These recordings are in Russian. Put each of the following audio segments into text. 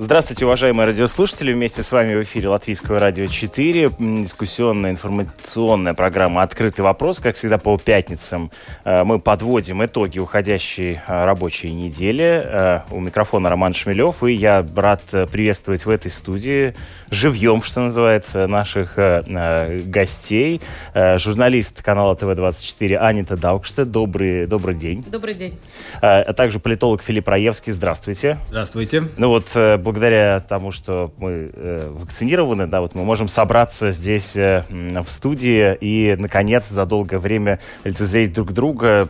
Здравствуйте, уважаемые радиослушатели. Вместе с вами в эфире Латвийского радио 4. Дискуссионная информационная программа «Открытый вопрос». Как всегда, по пятницам э, мы подводим итоги уходящей э, рабочей недели. Э, у микрофона Роман Шмелев. И я рад приветствовать в этой студии живьем, что называется, наших гостей. Журналист канала ТВ-24 Анита Даукште. Добрый, добрый день. Добрый день. А также политолог Филипп Раевский. Здравствуйте. Здравствуйте. Ну вот, благодаря тому, что мы э, вакцинированы, да, вот мы можем собраться здесь э, в студии и, наконец, за долгое время лицезреть друг друга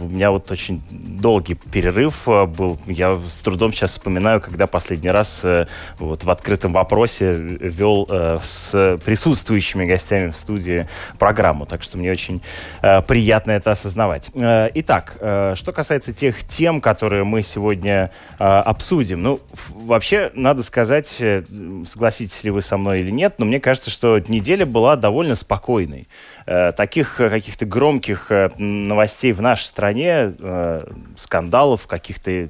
у меня вот очень долгий перерыв э, был. Я с трудом сейчас вспоминаю, когда последний раз э, вот в открытом вопросе вел э, с присутствующими гостями в студии программу. Так что мне очень приятно это осознавать. Итак, что касается тех тем, которые мы сегодня обсудим. Ну, вообще, надо сказать, согласитесь ли вы со мной или нет, но мне кажется, что неделя была довольно спокойной. Э, таких э, каких-то громких э, новостей в нашей стране, скандалов, каких-то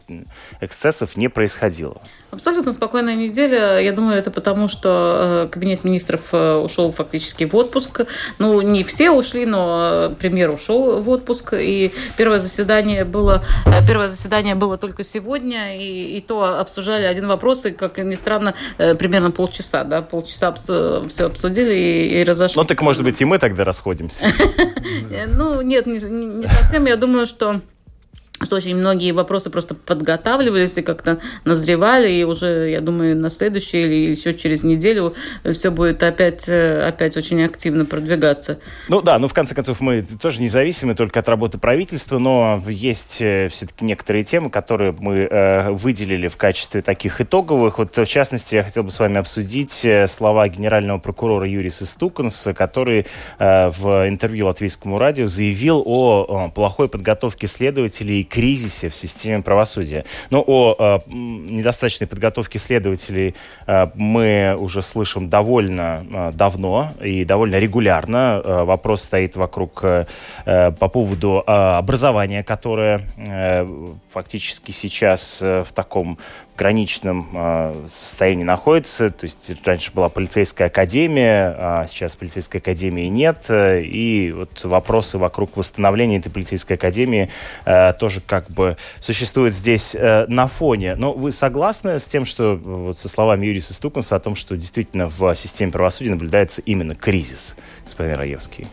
эксцессов не происходило. Абсолютно спокойная неделя. Я думаю, это потому, что кабинет министров ушел фактически в отпуск. Ну, не все ушли, но премьер ушел в отпуск. И первое заседание было, первое заседание было только сегодня. И, и то обсуждали один вопрос, и, как ни странно, примерно полчаса. Да? Полчаса все обсудили и, и разошлись. Ну, так, может быть, и мы тогда расходимся. Ну, нет, не совсем. Я думаю, что что очень многие вопросы просто подготавливались и как-то назревали, и уже, я думаю, на следующий или еще через неделю все будет опять, э, опять очень активно продвигаться. Ну да, ну в конце концов мы тоже независимы только от работы правительства, но есть э, все-таки некоторые темы, которые мы э, выделили в качестве таких итоговых. Вот в частности, я хотел бы с вами обсудить э, слова генерального прокурора Юриса Стуканса, который э, в интервью латвийскому радио заявил о, о плохой подготовке следователей кризисе в системе правосудия. Но о э, недостаточной подготовке следователей э, мы уже слышим довольно э, давно и довольно регулярно. Э, вопрос стоит вокруг э, э по поводу э, образования, которое э, фактически сейчас э, в таком граничном э, состоянии находится. То есть раньше была полицейская академия, а сейчас полицейской академии нет. И вот вопросы вокруг восстановления этой полицейской академии э, тоже как бы существуют здесь э, на фоне. Но вы согласны с тем, что вот со словами Юриса Стуканса о том, что действительно в системе правосудия наблюдается именно кризис, господин Раевский?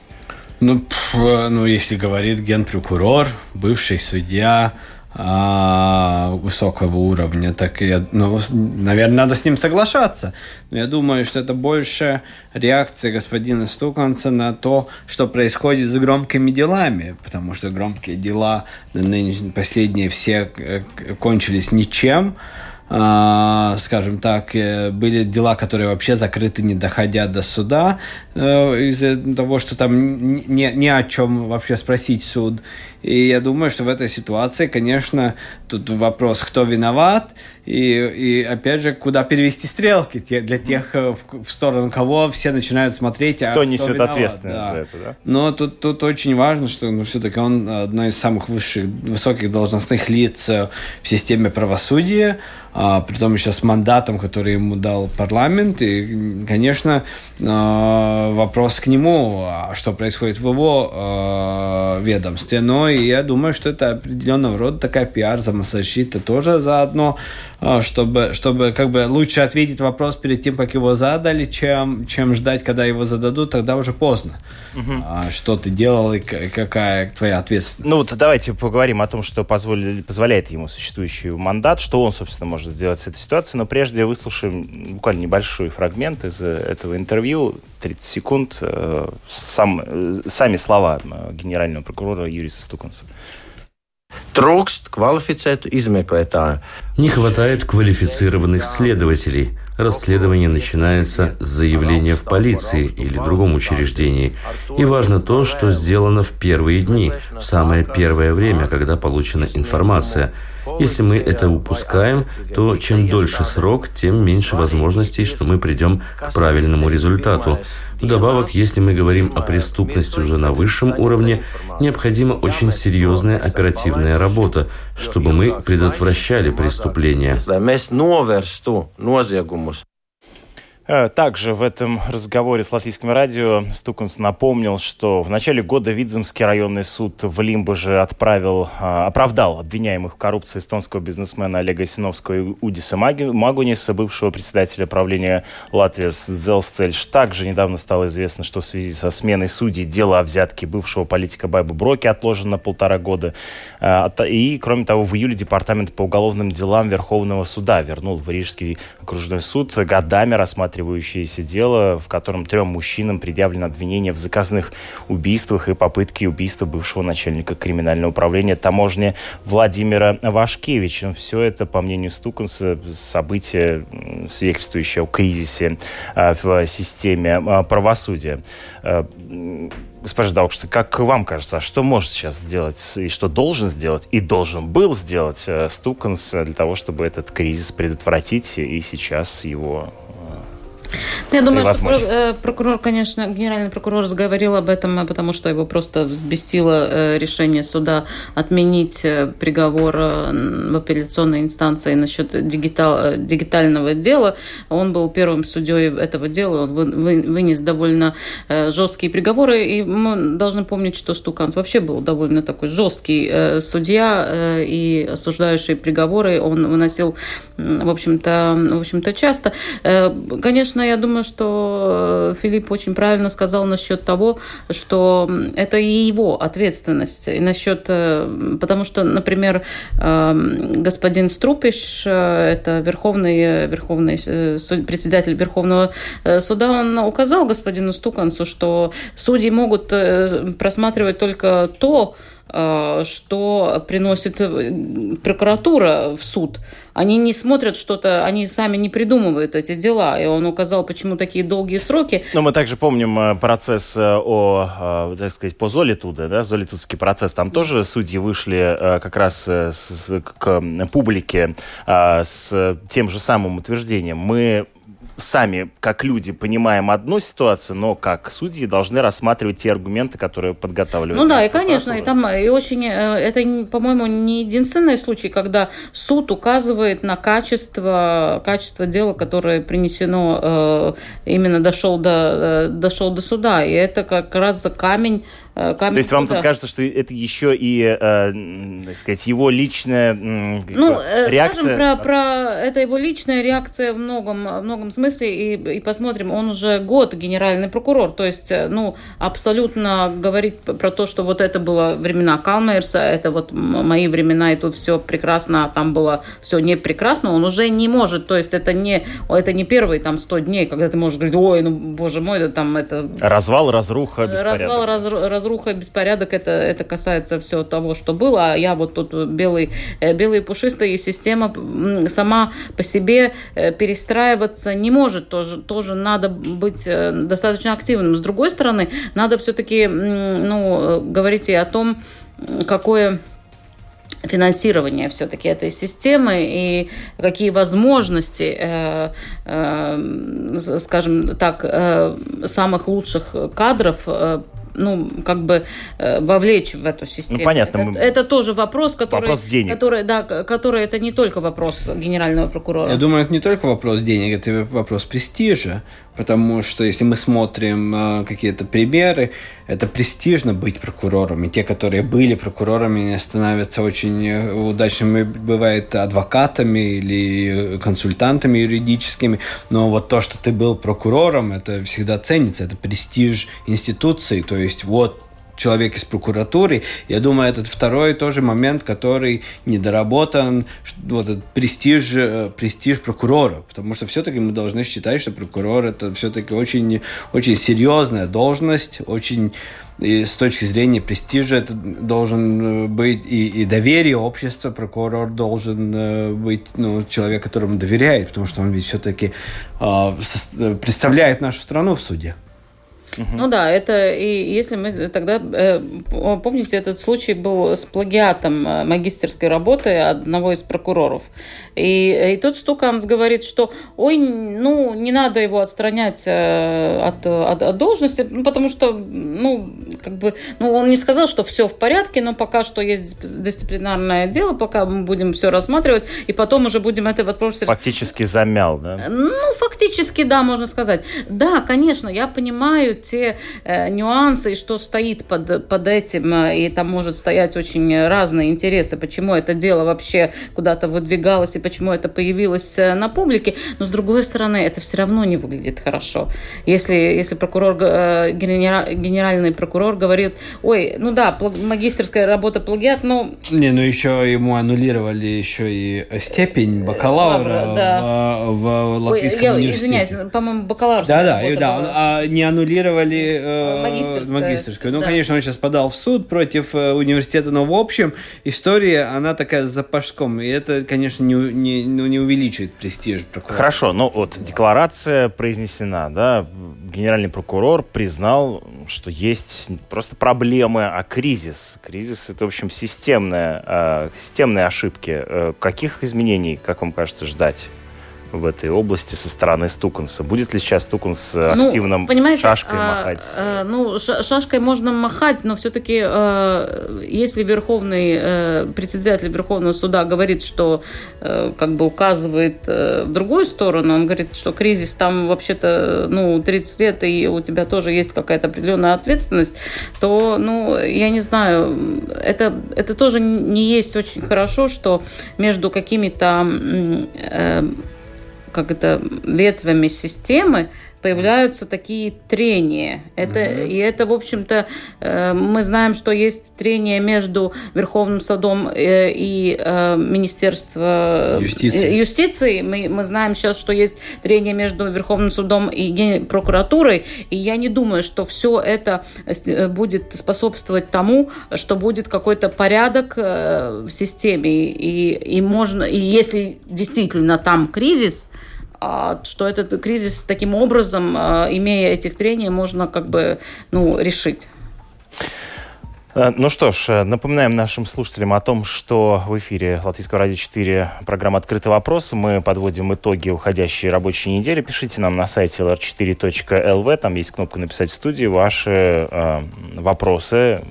Ну, ну, если говорит генпрокурор, бывший судья, а, высокого уровня, так я, ну, наверное, надо с ним соглашаться. Но я думаю, что это больше реакция господина Стуканца на то, что происходит с громкими делами, потому что громкие дела последние все э, кончились ничем. А, скажем так, э, были дела, которые вообще закрыты, не доходя до суда, из-за того, что там ни, ни о чем вообще спросить суд. И я думаю, что в этой ситуации, конечно, тут вопрос, кто виноват, и, и опять же, куда перевести стрелки для тех, э, в, в сторону кого все начинают смотреть. А кто, а несет виноват, ответственность да. за это, да? Но тут, тут очень важно, что ну, все-таки он одно из самых высших, высоких должностных лиц в системе правосудия, а, при том еще с мандатом, который ему дал парламент. И, конечно, а, вопрос к нему, а что происходит в его а, ведомстве. Но я думаю, что это определенного рода такая пиар-самозащита тоже заодно, а, чтобы, чтобы как бы лучше ответить вопрос перед тем, как его задали, чем, чем ждать, когда его зададут, тогда уже поздно. Угу. А, что ты делал и какая твоя ответственность. Ну вот давайте поговорим о том, что позволили, позволяет ему существующий мандат, что он, собственно, может сделать с этой ситуацией. Но прежде выслушаем буквально небольшой фрагмент из э, этого интервью, 30 секунд, э, сам, э, сами слова генерального прокурора Юриса Стуканса. Трукст квалифицētu изmeklētāju. Не хватает квалифицированных следователей, расследование начинается с заявления в полиции или другом учреждении. И важно то, что сделано в первые дни, в самое первое время, когда получена информация. Если мы это упускаем, то чем дольше срок, тем меньше возможностей, что мы придем к правильному результату. Вдобавок, если мы говорим о преступности уже на высшем уровне, необходима очень серьезная оперативная работа, чтобы мы предотвращали преступления. Э, также в этом разговоре с Латвийским радио Стуканс напомнил, что в начале года Видземский районный суд в Лимбаже отправил, э, оправдал обвиняемых в коррупции эстонского бизнесмена Олега Синовского и Удиса Магуниса, бывшего председателя правления Латвии Зелсцельш. Также недавно стало известно, что в связи со сменой судей дело о взятке бывшего политика Байба Броки отложено на полтора года. Э, и, кроме того, в июле Департамент по уголовным делам Верховного суда вернул в Рижский окружной суд годами рассматривать рассматривающееся дело, в котором трем мужчинам предъявлено обвинение в заказных убийствах и попытке убийства бывшего начальника криминального управления таможни Владимира Вашкевича. Все это, по мнению Стуканса, события, свидетельствующие о кризисе а, в системе а, правосудия. А, госпожа Даукшта, как вам кажется, что может сейчас сделать и что должен сделать и должен был сделать э, Стуканс для того, чтобы этот кризис предотвратить и сейчас его я думаю, что э, прокурор, конечно, генеральный прокурор заговорил об этом, потому что его просто взбесило э, решение суда отменить э, приговор в апелляционной инстанции насчет дигитал, дигитального дела. Он был первым судьей этого дела, он вынес довольно жесткие приговоры, и мы должны помнить, что Стуканс вообще был довольно такой жесткий судья, и осуждающие приговоры он выносил, в общем-то, в общем-то часто. Конечно, я думаю, что э, Филипп очень правильно сказал насчет того, что это и его ответственность. И насчет, э, потому что, например, эм, господин Струпиш, э, это верховный, верховный председатель Верховного суда, он указал господину Стукансу, что судьи могут просматривать только то, что приносит э, прокуратура в суд. Они не смотрят что-то, они сами не придумывают эти дела. И он указал, почему такие долгие сроки. Но мы также помним э, процесс о, так сказать, по Золитуде, да, Золитудский процесс. Там тоже судьи вышли как раз к публике с тем же самым утверждением. Мы сами, как люди, понимаем одну ситуацию, но как судьи должны рассматривать те аргументы, которые подготавливают. Ну да, и конечно, и там и очень э, это, по-моему, не единственный случай, когда суд указывает на качество, качество дела, которое принесено э, именно дошел до, э, дошел до суда. И это как раз за камень камень. То есть вам тут кажется, что это еще и, э, так сказать, его личная ну, э, реакция? Скажем, про, про это его личная реакция в многом, в многом смысле, и, и посмотрим, он уже год генеральный прокурор, то есть, э, ну, абсолютно говорить про то, что вот это было времена Калмерса, это вот мои времена, и тут все прекрасно, а там было все не прекрасно, он уже не может, то есть это не, это не первые там 100 дней, когда ты можешь говорить, ой, ну, боже мой, это там это... Развал, разруха, беспорядок. Развал, раз, разруха, беспорядок, это, это касается всего того, что было, а я вот тут белый, э, белый пушистый, и система сама по себе э, перестраиваться не может, тоже, тоже надо быть э, достаточно активным. С другой стороны, надо все-таки ну, говорить и о том, какое финансирование все-таки этой системы и какие возможности, э, э, скажем так, э, самых лучших кадров ну, как бы э, вовлечь в эту систему. Ну, понятно. Это, мы... это тоже вопрос, который... Вопрос денег. Который, да, который это не только вопрос генерального прокурора. Я думаю, это не только вопрос денег, это вопрос престижа. Потому что если мы смотрим э, какие-то примеры, это престижно быть прокурором. И те, которые были прокурорами, становятся очень э, удачными, бывает адвокатами или консультантами юридическими. Но вот то, что ты был прокурором, это всегда ценится. Это престиж институции. То есть вот человек из прокуратуры. Я думаю, этот второй тоже момент, который недоработан, вот этот престиж, э, престиж прокурора, потому что все-таки мы должны считать, что прокурор это все-таки очень, очень серьезная должность, очень и с точки зрения престижа это должен э, быть и, и доверие общества, прокурор должен э, быть ну, человек, которому доверяет, потому что он ведь все-таки э, представляет нашу страну в суде. Ну да, это и если мы тогда э, помните этот случай был с плагиатом э, магистерской работы одного из прокуроров. И, и тот Стуканс говорит, что ой, ну не надо его отстранять э, от, от, от должности, ну, потому что ну как бы ну он не сказал, что все в порядке, но пока что есть дисциплинарное дело, пока мы будем все рассматривать и потом уже будем это вопрос фактически замял, да? Ну фактически да, можно сказать. Да, конечно, я понимаю те э, нюансы, и что стоит под, под этим, э, и там может стоять очень разные интересы, почему это дело вообще куда-то выдвигалось, и почему это появилось э, на публике, но с другой стороны, это все равно не выглядит хорошо. Если, если прокурор, э, генеральный прокурор говорит, ой, ну да, магистерская работа плагиат, но... Не, ну еще ему аннулировали еще и степень бакалавра Лавра, да. в, в Латвийском ой, я, университете. Извиняюсь, по-моему, бакалаврская Да, да, а не аннулировали аннулировали э, магистерскую. магистерскую. Ну, да. конечно, он сейчас подал в суд против э, университета, но в общем история, она такая за пашком. И это, конечно, не, не, ну, не увеличивает престиж прокурора. Хорошо, ну вот декларация произнесена, да, генеральный прокурор признал, что есть просто проблемы, а кризис. Кризис это, в общем, системная, э, системные ошибки. Э, каких изменений, как вам кажется, ждать? В этой области со стороны Стуканса? Будет ли сейчас Стуканс ну, активным шашкой а, махать? А, ну, шашкой можно махать, но все-таки, а, если Верховный а, председатель Верховного суда говорит, что а, как бы указывает а, в другую сторону, он говорит, что кризис там вообще-то ну, 30 лет, и у тебя тоже есть какая-то определенная ответственность, то, ну, я не знаю, это, это тоже не есть очень хорошо, что между какими-то э, как это, ветвями системы появляются такие трения. Это, mm-hmm. И это, в общем-то, э, мы знаем, что есть трения между Верховным судом э, и э, Министерством юстиции. юстиции. Мы, мы знаем сейчас, что есть трения между Верховным судом и прокуратурой. И я не думаю, что все это будет способствовать тому, что будет какой-то порядок в системе. И, и можно, и если действительно там кризис, что этот кризис таким образом, а, имея этих трений, можно как бы ну, решить. Э, ну что ж, э, напоминаем нашим слушателям о том, что в эфире Латвийского радио 4 программа «Открытый вопрос». Мы подводим итоги уходящей рабочей недели. Пишите нам на сайте lr4.lv. Там есть кнопка «Написать в студии» ваши э, вопросы,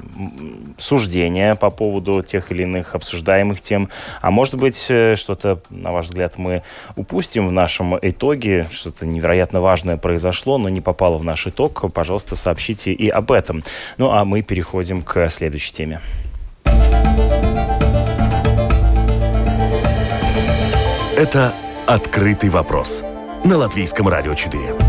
суждения по поводу тех или иных обсуждаемых тем. А может быть, э, что-то, на ваш взгляд, мы упустим в нашем итоге, что-то невероятно важное произошло, но не попало в наш итог. Пожалуйста, сообщите и об этом. Ну а мы переходим к следующей теме. Это «Открытый вопрос» на Латвийском радио 4.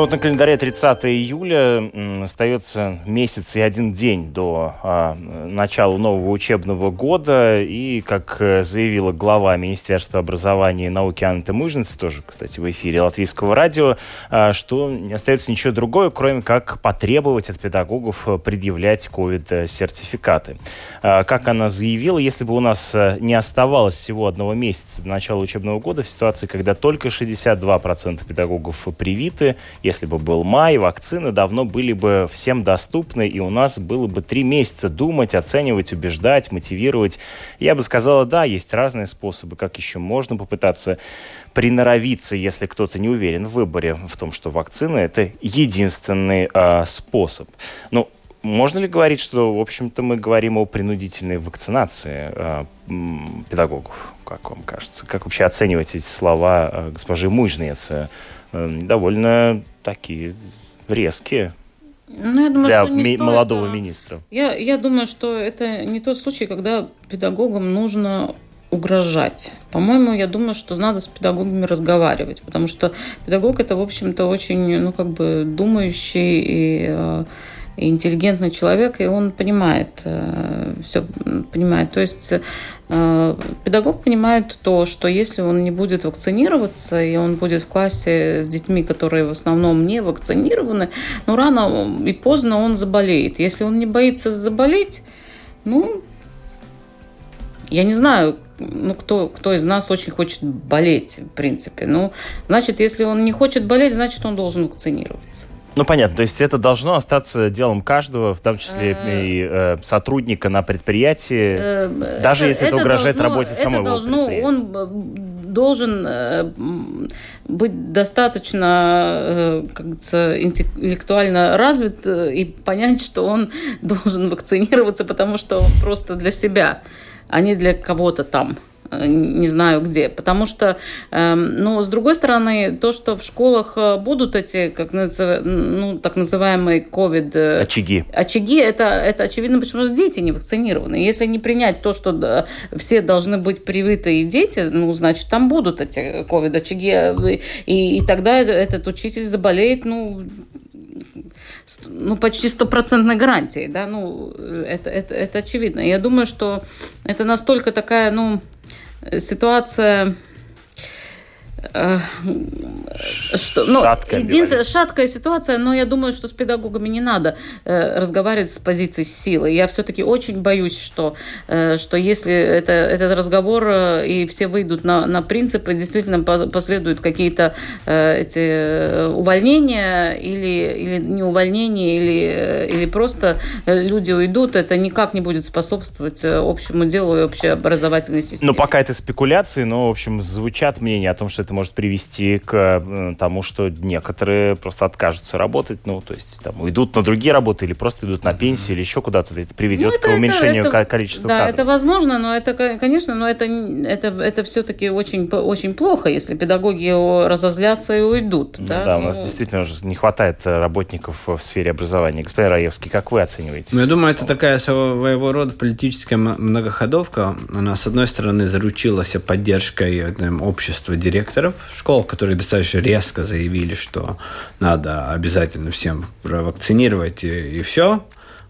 Ну, вот на календаре 30 июля остается месяц и один день до а, начала нового учебного года. И, как э, заявила глава Министерства образования и науки Анна Темужница, тоже, кстати, в эфире Латвийского радио, а, что не остается ничего другое, кроме как потребовать от педагогов предъявлять ковид-сертификаты. А, как она заявила, если бы у нас э, не оставалось всего одного месяца до начала учебного года, в ситуации, когда только 62% педагогов привиты, если бы был май, вакцины давно были бы всем доступны, и у нас было бы три месяца думать, оценивать, убеждать, мотивировать. Я бы сказала, да, есть разные способы, как еще можно попытаться приноровиться, если кто-то не уверен в выборе, в том, что вакцина – это единственный э, способ. Ну, можно ли говорить, что, в общем-то, мы говорим о принудительной вакцинации э, педагогов, как вам кажется? Как вообще оценивать эти слова э, госпожи Мужницы? Э, довольно такие резкие ну, я думаю, для что ми- молодого а... министра. Я, я думаю, что это не тот случай, когда педагогам нужно угрожать. По-моему, я думаю, что надо с педагогами разговаривать, потому что педагог это, в общем-то, очень, ну, как бы думающий и э, интеллигентный человек, и он понимает, э, все понимает. То есть э, педагог понимает то, что если он не будет вакцинироваться, и он будет в классе с детьми, которые в основном не вакцинированы, ну, рано и поздно он заболеет. Если он не боится заболеть, ну, я не знаю, ну, кто, кто из нас очень хочет болеть, в принципе. Ну, значит, если он не хочет болеть, значит, он должен вакцинироваться. Ну, понятно. То есть это должно остаться делом каждого, в том числе э, и э, сотрудника на предприятии, э, даже если это, угрожает должно, работе самого должно, Он должен быть достаточно, как говорится, интеллектуально развит и понять, что он должен вакцинироваться, потому что он просто для себя, а не для кого-то там. Э, не знаю где. Потому что, эм, ну, с другой стороны, то, что в школах э, будут эти, как ну, так называемые COVID... Э, очаги. Очаги, это, это очевидно, почему дети не вакцинированы. Если не принять то, что все должны быть привитые дети, ну, значит, там будут эти COVID-очаги, и, и тогда этот учитель заболеет, ну, ну, почти стопроцентной гарантией, да, ну, это, это, это очевидно. Я думаю, что это настолько такая, ну, ситуация что, ну, шаткая, единственная шаткая ситуация, но я думаю, что с педагогами не надо э, разговаривать с позиции силы. Я все-таки очень боюсь, что, э, что если это, этот разговор э, и все выйдут на, на принципы, действительно последуют какие-то э, эти э, увольнения или, или не увольнения, или, э, или просто люди уйдут, это никак не будет способствовать общему делу и общеобразовательной системе. Ну, пока это спекуляции, но, в общем, звучат мнения о том, что это это может привести к э, тому, что некоторые просто откажутся работать, ну, то есть там уйдут на другие работы или просто идут на пенсию или еще куда-то. Это приведет ну, это, к уменьшению это, количества да, кадров. это возможно, но это, конечно, но это, это, это все-таки очень, очень плохо, если педагоги разозлятся и уйдут. Ну, да, да ну... у нас ну. действительно уже не хватает работников в сфере образования. Господин Раевский, как вы оцениваете? Ну, я думаю, это такая своего рода политическая многоходовка. Она, с одной стороны, заручилась поддержкой общества директоров, директоров школ, которые достаточно резко заявили, что надо обязательно всем провакцинировать и, и все.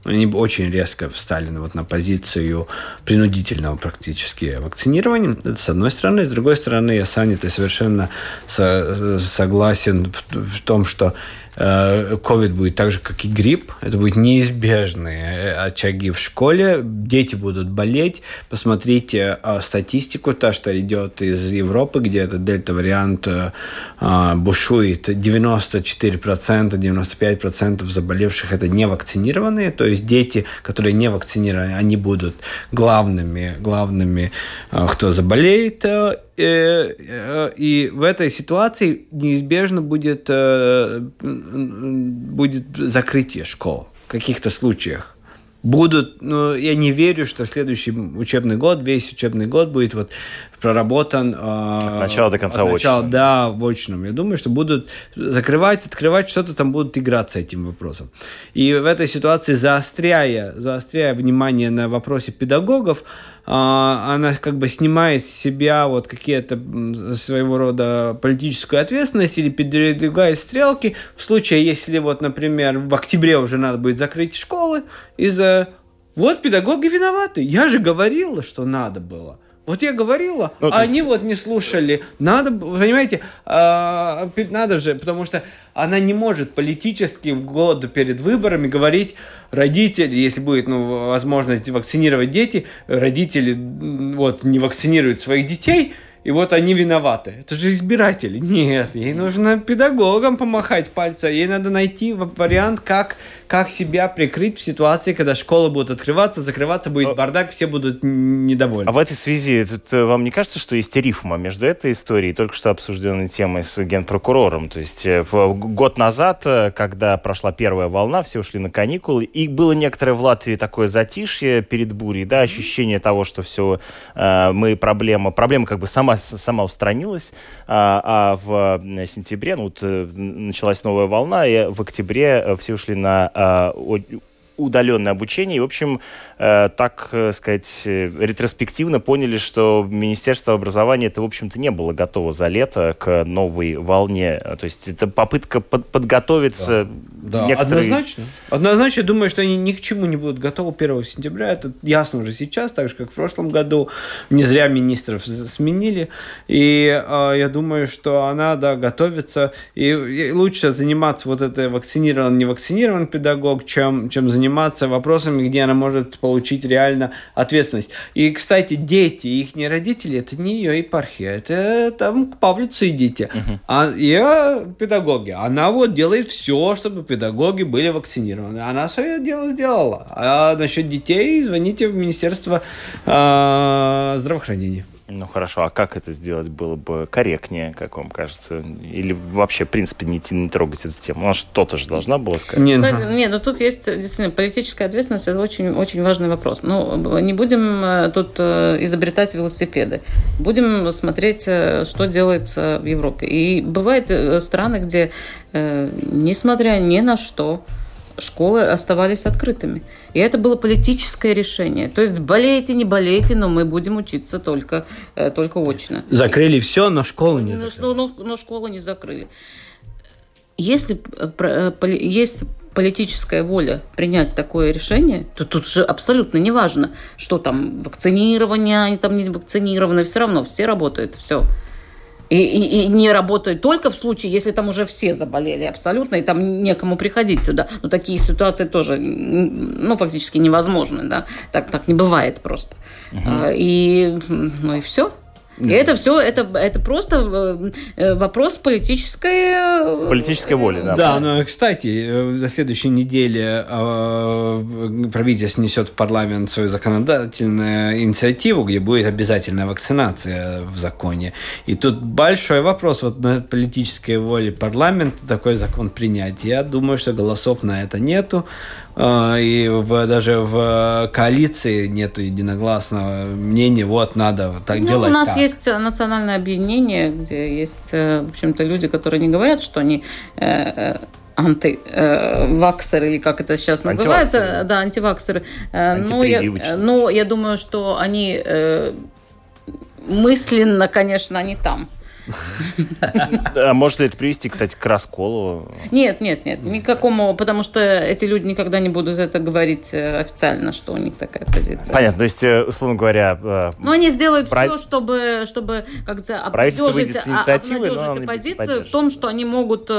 Они очень резко встали вот на позицию принудительного практически вакцинирования. Это с одной стороны. С другой стороны, я с Аней совершенно со согласен в, в том, что Э, будет так же, как и грипп. Это будут неизбежные очаги в школе. Дети будут болеть. Посмотрите э, статистику, та, что идет из Европы, где этот дельта-вариант э, бушует. 94%, 95% заболевших это не вакцинированные. То есть дети, которые не вакцинированы, они будут главными, главными кто заболеет Э, э, и в этой ситуации неизбежно будет, э, будет закрытие школ в каких-то случаях. Будут, ну, я не верю, что следующий учебный год, весь учебный год будет вот проработан... Э, от начала до конца от начала, очно. Да, в очном. Я думаю, что будут закрывать, открывать что-то, там будут играться этим вопросом. И в этой ситуации, заостряя, заостряя внимание на вопросе педагогов, а, она как бы снимает с себя вот какие-то своего рода политическую ответственность или передвигает стрелки в случае, если вот, например, в октябре уже надо будет закрыть школы из-за вот педагоги виноваты. Я же говорила, что надо было. Вот я говорила, ну, а есть... они вот не слушали. Надо, понимаете, э, надо же, потому что она не может политически в год перед выборами говорить родители, если будет ну, возможность вакцинировать дети, родители вот не вакцинируют своих детей, и вот они виноваты. Это же избиратели. Нет, ей нужно педагогам помахать пальцем. Ей надо найти вариант, как как себя прикрыть в ситуации, когда школы будут открываться, закрываться, будет а бардак, все будут недовольны. А в этой связи тут, э, вам не кажется, что есть рифма между этой историей и только что обсужденной темой с генпрокурором? То есть э, в год назад, э, когда прошла первая волна, все ушли на каникулы, и было некоторое в Латвии такое затишье перед бурей, да, ощущение того, что все, мы проблема, проблема как бы сама, сама устранилась, а, а в сентябре, ну вот началась новая волна, и в октябре все ушли на а, удаленное обучение. И, в общем, э, так э, сказать, ретроспективно поняли, что Министерство образования это, в общем-то, не было готово за лето к новой волне. То есть это попытка под подготовиться. Да, да некоторые... однозначно. Однозначно, думаю, что они ни к чему не будут готовы 1 сентября. Это ясно уже сейчас, так же, как в прошлом году. Не зря министров сменили. И э, я думаю, что она, да, готовится. И, и лучше заниматься вот этой вакцинирован, не вакцинирован педагог, чем, чем заниматься вопросами, где она может получить реально ответственность. И, кстати, дети, их не родители, это не ее епархия, это там к Павлицу идите. А я педагоги. Она вот делает все, чтобы педагоги были вакцинированы. Она свое дело сделала. А насчет детей звоните в Министерство э, здравоохранения. Ну хорошо, а как это сделать было бы корректнее, как вам кажется? Или вообще, в принципе, не, не трогать эту тему? Она что-то же должна была сказать. Не, Кстати, не, но ну тут есть действительно политическая ответственность, это очень, очень важный вопрос. Ну, не будем э, тут э, изобретать велосипеды. Будем смотреть, э, что делается в Европе. И бывают страны, где, несмотря ни на что, школы оставались открытыми. И это было политическое решение. То есть болейте, не болейте, но мы будем учиться только, э, только очно. Закрыли все, но школы не закрыли. Но, но, но школы не закрыли. Если э, есть политическая воля принять такое решение, то тут же абсолютно не важно, что там вакцинирование, они там не вакцинированы, все равно все работают, все. И, и, и не работают только в случае, если там уже все заболели абсолютно, и там некому приходить туда. Но такие ситуации тоже, ну, фактически невозможны, да. Так, так не бывает просто. Угу. И, ну и все. И это все, это, это просто э, вопрос политической... Э, политической воли, да. Да, но, кстати, на следующей неделе э, правительство несет в парламент свою законодательную инициативу, где будет обязательная вакцинация в законе. И тут большой вопрос вот на политической воле парламента такой закон принять. Я думаю, что голосов на это нету. А, и в, даже в коалиции нет единогласного мнения, вот надо так ну, делать. У нас так. есть национальное объединение, где есть, э, в общем-то, люди, которые не говорят, что они э, э, антиваксеры, или как это сейчас называется, да, антиваксеры. Ну я, ну, я думаю, что они мысленно, конечно, они там. А может ли это привести, кстати, к расколу? Нет, нет, нет, никакому, потому что эти люди никогда не будут это говорить э, официально, что у них такая позиция. Понятно, то есть, э, условно говоря... Но они сделают все, чтобы, чтобы как-то обнадежить, обнадежить оппозицию в том, что они могут,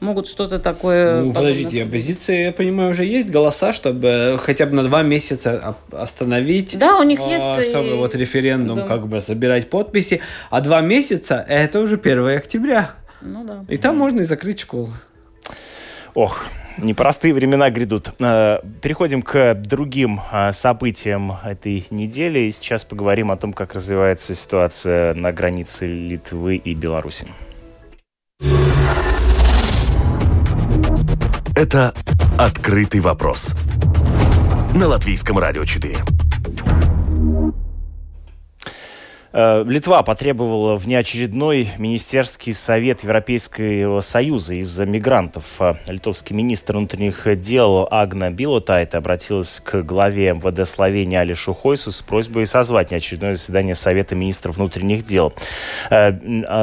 могут что-то такое... Ну, подождите, оппозиция, я понимаю, уже есть голоса, чтобы хотя бы на два месяца остановить. Да, у них есть... Чтобы и... вот референдум да. как бы собирать подписи, а два месяца это уже 1 октября. Ну да. И там можно и закрыть школу. Ох, непростые времена грядут. Э, переходим к другим э, событиям этой недели. И сейчас поговорим о том, как развивается ситуация на границе Литвы и Беларуси. Это «Открытый вопрос» на Латвийском радио 4. Литва потребовала внеочередной министерский совет Европейского Союза из-за мигрантов. Э, литовский министр внутренних дел Агна Билотайт обратилась к главе МВД Словении Алишу Хойсу с просьбой созвать неочередное заседание Совета министров внутренних дел. Э,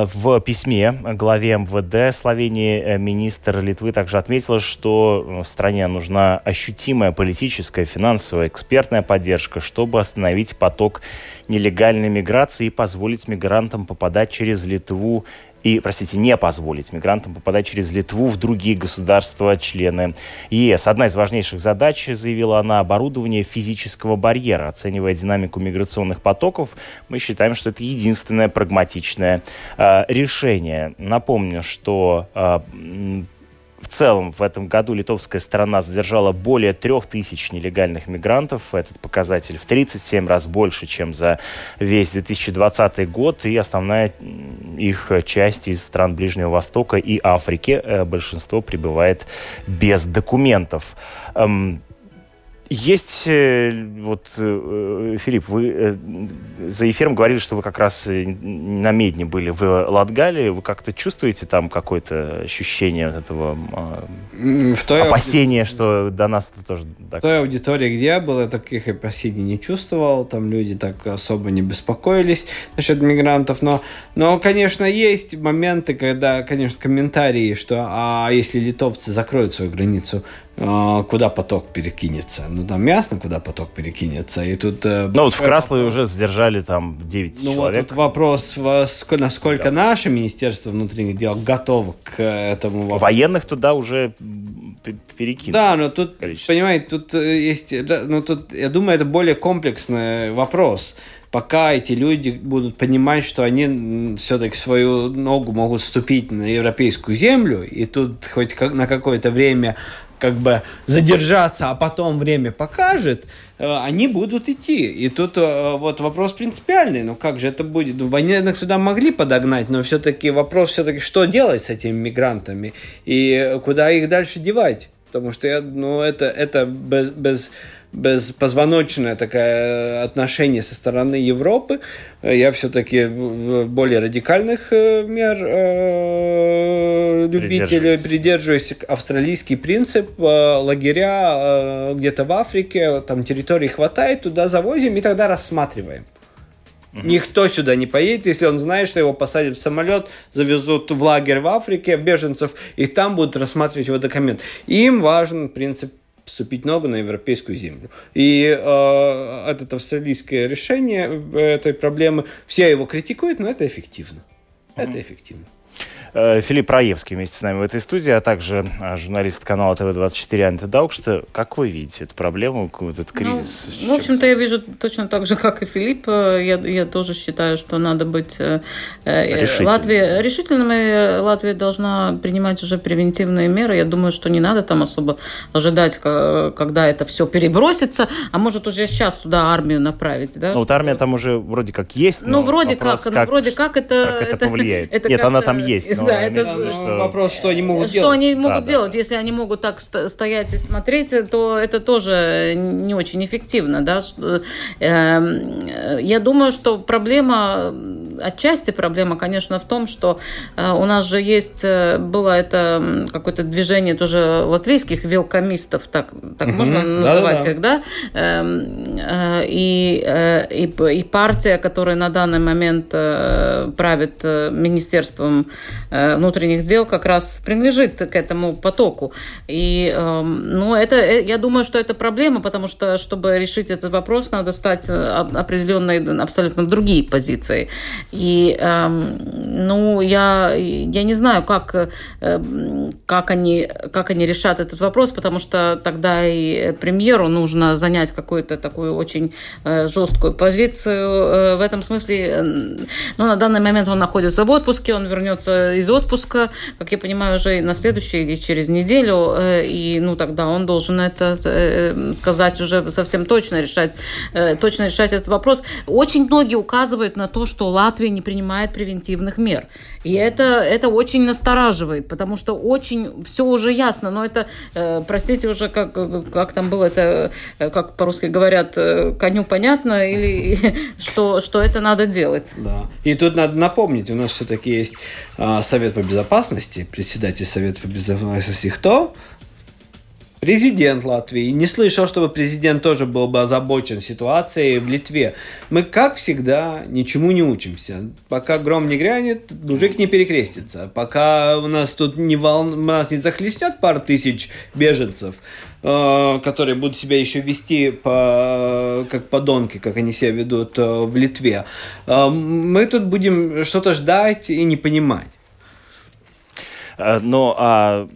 в письме главе МВД Словении министр Литвы также отметил, что стране нужна ощутимая политическая, финансовая, экспертная поддержка, чтобы остановить поток нелегальной миграции и позволить мигрантам попадать через Литву и, простите, не позволить мигрантам попадать через Литву в другие государства, члены ЕС. Одна из важнейших задач, заявила она, оборудование физического барьера. Оценивая динамику миграционных потоков, мы считаем, что это единственное прагматичное э, решение. Напомню, что э, в целом в этом году литовская сторона задержала более трех тысяч нелегальных мигрантов. Этот показатель в 37 раз больше, чем за весь 2020 год. И основная их часть из стран Ближнего Востока и Африки. Э, большинство прибывает без документов. Есть, э, вот, э, Филипп, вы э, за эфиром говорили, что вы как раз на Медне были в Латгалии. Вы как-то чувствуете там какое-то ощущение этого в той опасения, ауди... что до нас это тоже... В той аудитории, где я был, я таких опасений не чувствовал. Там люди так особо не беспокоились насчет мигрантов. Но, но конечно, есть моменты, когда, конечно, комментарии, что а если литовцы закроют свою границу, а, куда поток перекинется. Ну, там ясно, куда поток перекинется. И тут... Э, ну, вот в Краслове уже задержали там 9 ну, человек. Ну, вот тут вопрос, насколько да. наше Министерство внутренних дел готово к этому вопросу. Военных туда уже перекинули. Да, но тут, количество. понимаете, тут э, есть... Ну, тут, я думаю, это более комплексный вопрос пока эти люди будут понимать, что они все-таки свою ногу могут ступить на европейскую землю, и тут хоть как на какое-то время как бы задержаться, а потом время покажет, э, они будут идти. И тут э, вот вопрос принципиальный, ну как же это будет? Ну, военных сюда могли подогнать, но все-таки вопрос все-таки, что делать с этими мигрантами и куда их дальше девать? Потому что я, ну, это, это без, без беспозвоночное такое отношение со стороны Европы. Я все-таки более радикальных э, мер э, любитель, придерживаюсь австралийский принцип. Э, лагеря где-то в Африке, там территории хватает, туда завозим и тогда рассматриваем. Никто сюда не поедет, если он знает, что его посадят в самолет, завезут в лагерь в Африке беженцев, и там будут рассматривать его документ. Им важен принцип ступить ногу на европейскую землю. И э, это австралийское решение этой проблемы, все его критикуют, но это эффективно. Это эффективно. Э, Филипп Раевский вместе с нами в этой студии, а также э, журналист канала ТВ-24 Анта Даукшта. Как вы видите эту проблему, этот ну, кризис? Ну, в общем-то, я вижу точно так же, как и Филипп. Э, я, я тоже считаю, что надо быть Решительным. Латвия, решительным, и Латвия должна принимать уже превентивные меры. Я думаю, что не надо там особо ожидать, когда это все перебросится, а может уже сейчас туда армию направить. Да? Ну, вот армия там уже вроде как есть, Ну, вроде как, как, вроде как это... Как это, это повлияет? Это Нет, она там есть да, это что... вопрос, что они могут что делать. Что они могут да, делать, да. если они могут так стоять и смотреть, то это тоже не очень эффективно, да. Эм, я думаю, что проблема, отчасти проблема, конечно, в том, что э, у нас же есть, э, было это какое-то движение тоже латвийских велкомистов, так, так угу. можно называть да, их, да, эм, э, и, и, и партия, которая на данный момент правит министерством внутренних дел как раз принадлежит к этому потоку. И, эм, ну, это, я думаю, что это проблема, потому что, чтобы решить этот вопрос, надо стать определенной, абсолютно другие позиции. И, эм, ну, я, я не знаю, как, как, они, как они решат этот вопрос, потому что тогда и премьеру нужно занять какую-то такую очень жесткую позицию. В этом смысле, ну, на данный момент он находится в отпуске, он вернется из отпуска, как я понимаю, уже на следующий или через неделю, э, и ну тогда он должен это э, сказать уже совсем точно решать, э, точно решать этот вопрос. Очень многие указывают на то, что Латвия не принимает превентивных мер. И это, это очень настораживает, потому что очень все уже ясно, но это, простите, уже как, как там было, это, как по-русски говорят, коню понятно, или что, что это надо делать. Да. И тут надо напомнить, у нас все-таки есть а, Совет по безопасности, председатель Совета по безопасности, кто? Президент Латвии. Не слышал, чтобы президент тоже был бы озабочен ситуацией в Литве. Мы, как всегда, ничему не учимся. Пока гром не грянет, мужик не перекрестится. Пока у нас тут не волн... нас не захлестнет пар тысяч беженцев, э, которые будут себя еще вести по... как подонки, как они себя ведут э, в Литве, э, мы тут будем что-то ждать и не понимать. Но а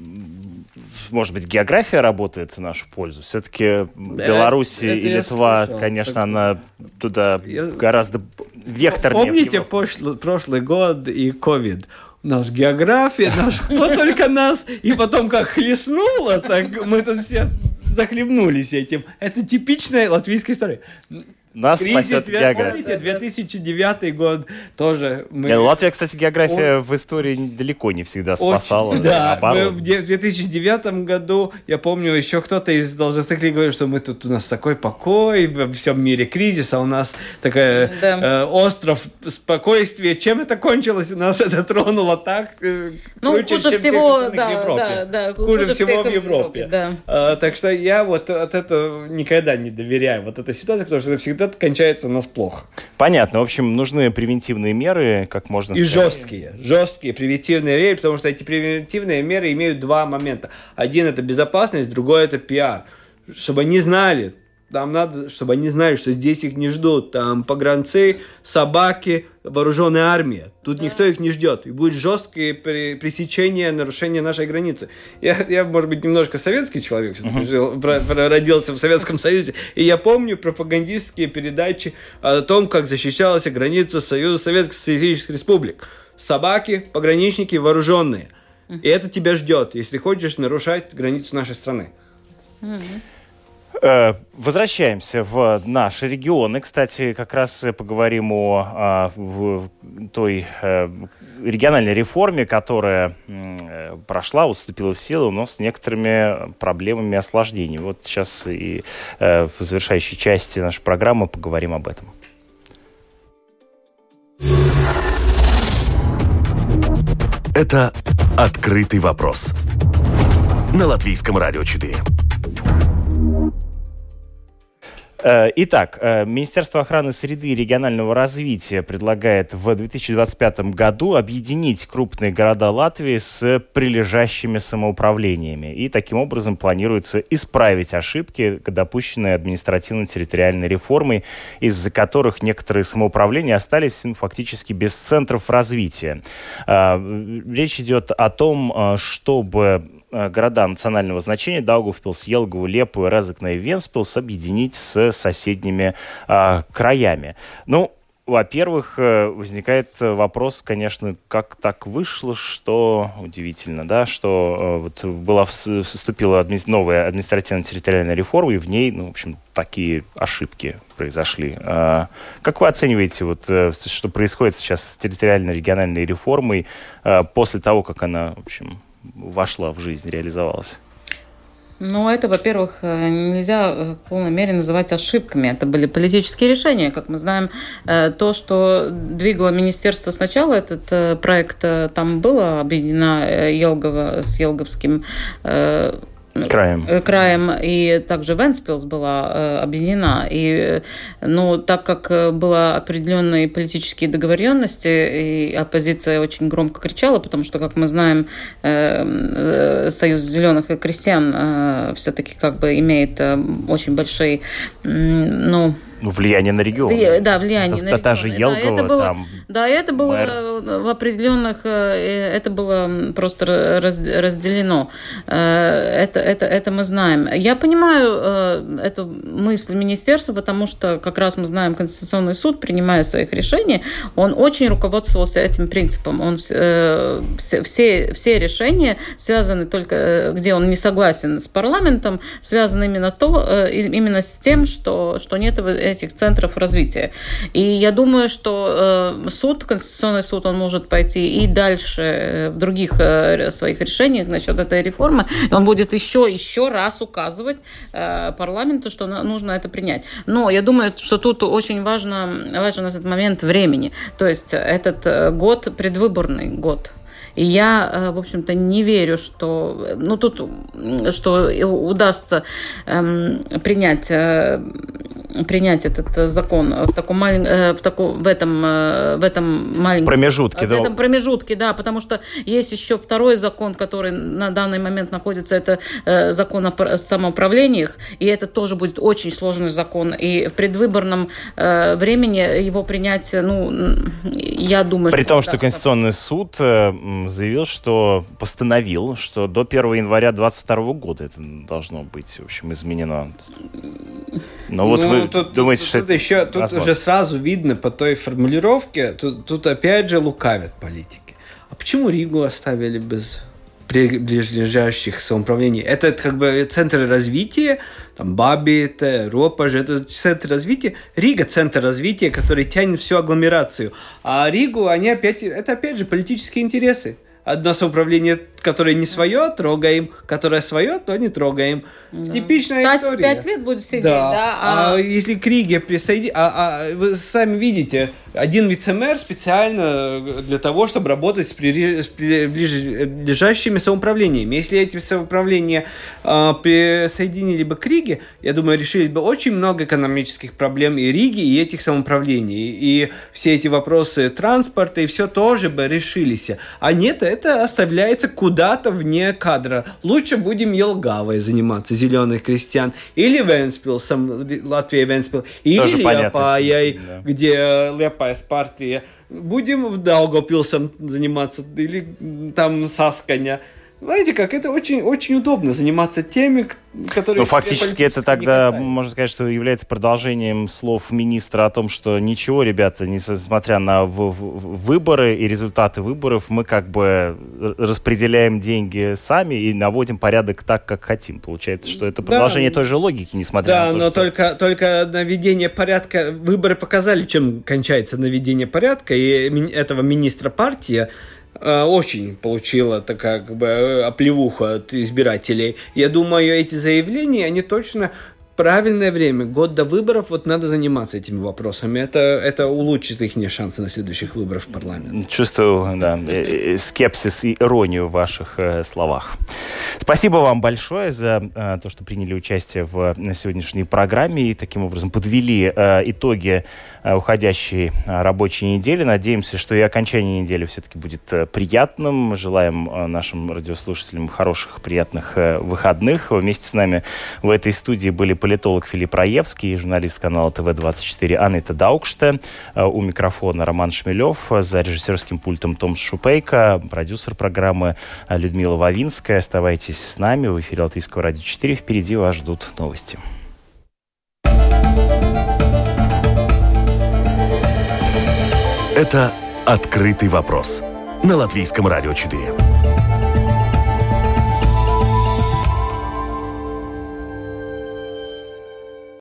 может быть, география работает в нашу пользу. Все-таки Беларусь и Литва, конечно, так... она туда я... гораздо векторнее. Помните прошлый, прошлый год и ковид? У нас география, наш кто только нас, и потом как хлестнуло, так мы тут все захлебнулись этим. Это типичная латвийская история Нас Кризис, спасет две- география. помните, 2009 год тоже. Мы... Латвия, кстати, география в истории далеко не всегда спасала. Очень, да, мы в де- в 2009 году, я помню, еще кто-то из должностных лиц говорил, что мы тут у нас такой покой, во всем мире кризис, а у нас такая Да. э, остров спокойствия. Чем это кончилось? Нас это тронуло так. э, Ну, круче, хуже чем всего, остальных в да, Европе. да, да, Хуже, всего всех в Европе. да. А, так что я вот от этого никогда не доверяю. Вот этой ситуации, потому что это всегда кончается у нас плохо. Понятно. В общем, нужны превентивные меры, как можно И скорее. жесткие, жесткие превентивные меры, потому что эти превентивные меры имеют два момента. Один это безопасность, другой это пиар. Чтобы они знали, там надо, чтобы они знали, что здесь их не ждут. Там погранцы, собаки, вооруженная армия. Тут никто их не ждет. И будет жесткое пресечение нарушения нашей границы. Я, я, может быть, немножко советский человек, всё-таки жил- про- про- родился в Советском Союзе. И я помню пропагандистские передачи о том, как защищалась граница Союза Советских Социалистических Республик. Собаки, пограничники, вооруженные. И это тебя ждет, если хочешь нарушать границу нашей страны. Э, Возвращаемся в наши регионы. Кстати, как раз э, поговорим о а, в- в той э, региональной реформе, которая э, прошла, уступила в силу, но с некоторыми проблемами и осложнениями. Вот сейчас и э, в завершающей части нашей программы поговорим об этом. Это «Открытый вопрос» на Латвийском радио 4. Итак, э, Министерство охраны среды и регионального развития предлагает в 2025 году объединить крупные города Латвии с прилежащими самоуправлениями. И таким образом планируется исправить ошибки, допущенные административно-территориальной реформой, из-за которых некоторые самоуправления остались ну, фактически без центров развития. Э, Речь идет о том, э, чтобы э, города национального значения Даугавпилс, Елгову, Лепу, Резекна и Венспилс объединить с соседними а, краями. Ну, во-первых, э, возникает э, вопрос, конечно, как так вышло, что удивительно, да, что э, вот была вс- вступила адми- новая административно-территориальная реформа, и в ней, ну, в общем, такие ошибки произошли. А Как вы оцениваете, вот, э, что происходит сейчас с территориально-региональной реформой э, после того, как она, в общем, вошла в жизнь, реализовалась? Ну, это, во-первых, э, нельзя э, в полной мере называть ошибками. Это были политические решения. Как мы знаем, э, то, что двигало министерство сначала, этот проект, там было объединена э, Елгова с Елговским Краем. э, краем, и также Венспилс была э, объединена. И, э, но так как было определенные политические договоренности, и оппозиция очень громко кричала, потому что, как мы знаем, Союз зеленых и крестьян все-таки как бы имеет очень большие, ну, Ну, влияние на регион. Вли- Да, влияние Та- на та- та же регионы. Да, Елгова, это было, там Да, это было мэр. э, в определенных... э, Это было просто раз- разделено. Э, Это, это, это мы знаем. Я понимаю э, эту мысль министерства, потому что как раз мы знаем Конституционный суд, принимая своих решений, он очень руководствовался этим принципом. Он вс- э, все, все, все решения связаны только, э, где он не согласен с парламентом, связаны именно, то, э, именно с тем, что, что нет в- этих центров развития. И я думаю, что э, суд, Конституционный суд, он может пойти и дальше э, в других э, своих решениях насчет этой реформы. Он будет еще, еще раз указывать парламенту, что нужно это принять. Но я думаю, что тут очень важно, важен этот момент времени. То есть этот год предвыборный год. И я, в общем-то, не верю, что, ну, тут, что удастся эм, принять, принять этот э, закон в таком малень- э, в таком, в этом, э, в этом маленьком Промежутке, в да. этом промежутке, да, потому что есть еще второй закон, который на данный момент находится, это закон о пр- самоуправлениях, и это тоже будет очень сложный закон, и в предвыборном времени его принять, ну, я думаю, При том, что. Конституционный суд заявил, что постановил, что до 1 января 2022 года это должно быть, в общем, изменено. Но вот Ну, тут, думаете, тут, что тут это еще тут возможно? уже сразу видно по той формулировке, тут, тут опять же лукавят политики. А почему Ригу оставили без ближайших самоуправлений. Это как бы центр развития, там Бабите, Ропаж, это центр развития. Рига – центр развития, который тянет всю агломерацию. А Ригу, они опять, это опять же политические интересы. Одно самоуправление которое не свое, трогаем, которое свое, то не трогаем. Да. Типичная Кстати, история. пять лет будет сидеть, да? да? А... а если к Риге присоединить... А, а, вы сами видите, один вице-мэр специально для того, чтобы работать с, при... с ближайшими самоуправлениями. Если эти самоуправления а, присоединили бы к Риге, я думаю, решили бы очень много экономических проблем и Риги, и этих самоуправлений. И все эти вопросы транспорта, и все тоже бы решились. А нет, это оставляется куда куда-то вне кадра. Лучше будем Елгавой заниматься, зеленых крестьян, или Венспилсом, Латвия Венспил, или Лепаяй, да. где Лепаяс партия. Будем в Даугавпилсом заниматься, или там Сасканя. Знаете как, это очень, очень удобно заниматься теми, которые... Ну, фактически это тогда, можно сказать, что является продолжением слов министра о том, что ничего, ребята, несмотря на выборы и результаты выборов, мы как бы распределяем деньги сами и наводим порядок так, как хотим. Получается, что это продолжение да, той же логики, несмотря да, на то, но что... только, только наведение порядка... Выборы показали, чем кончается наведение порядка, и этого министра партии очень получила такая как бы э, оплевуха от избирателей. Я думаю, эти заявления, они точно правильное время, год до выборов, вот надо заниматься этими вопросами. Это, это улучшит их шансы на следующих выборах в парламент. Чувствую, да, скепсис и иронию в ваших э, словах. Спасибо вам большое за э, то, что приняли участие в сегодняшней программе и таким образом подвели э, итоги Э, уходящей э, рабочей недели. Надеемся, что и окончание недели все-таки будет э, приятным. Желаем нашим радиослушателям хороших, приятных выходных. Вместе с нами в этой студии были политолог Филипп Раевский журналист канала ТВ-24 Анна Даукште. У микрофона Роман Шмелев, за режиссерским пультом Том Шупейко, продюсер программы Людмила Вавинская. Оставайтесь с нами в эфире Латвийского радио 4. Впереди вас ждут новости. Это «Открытый вопрос» на Латвийском радио 4.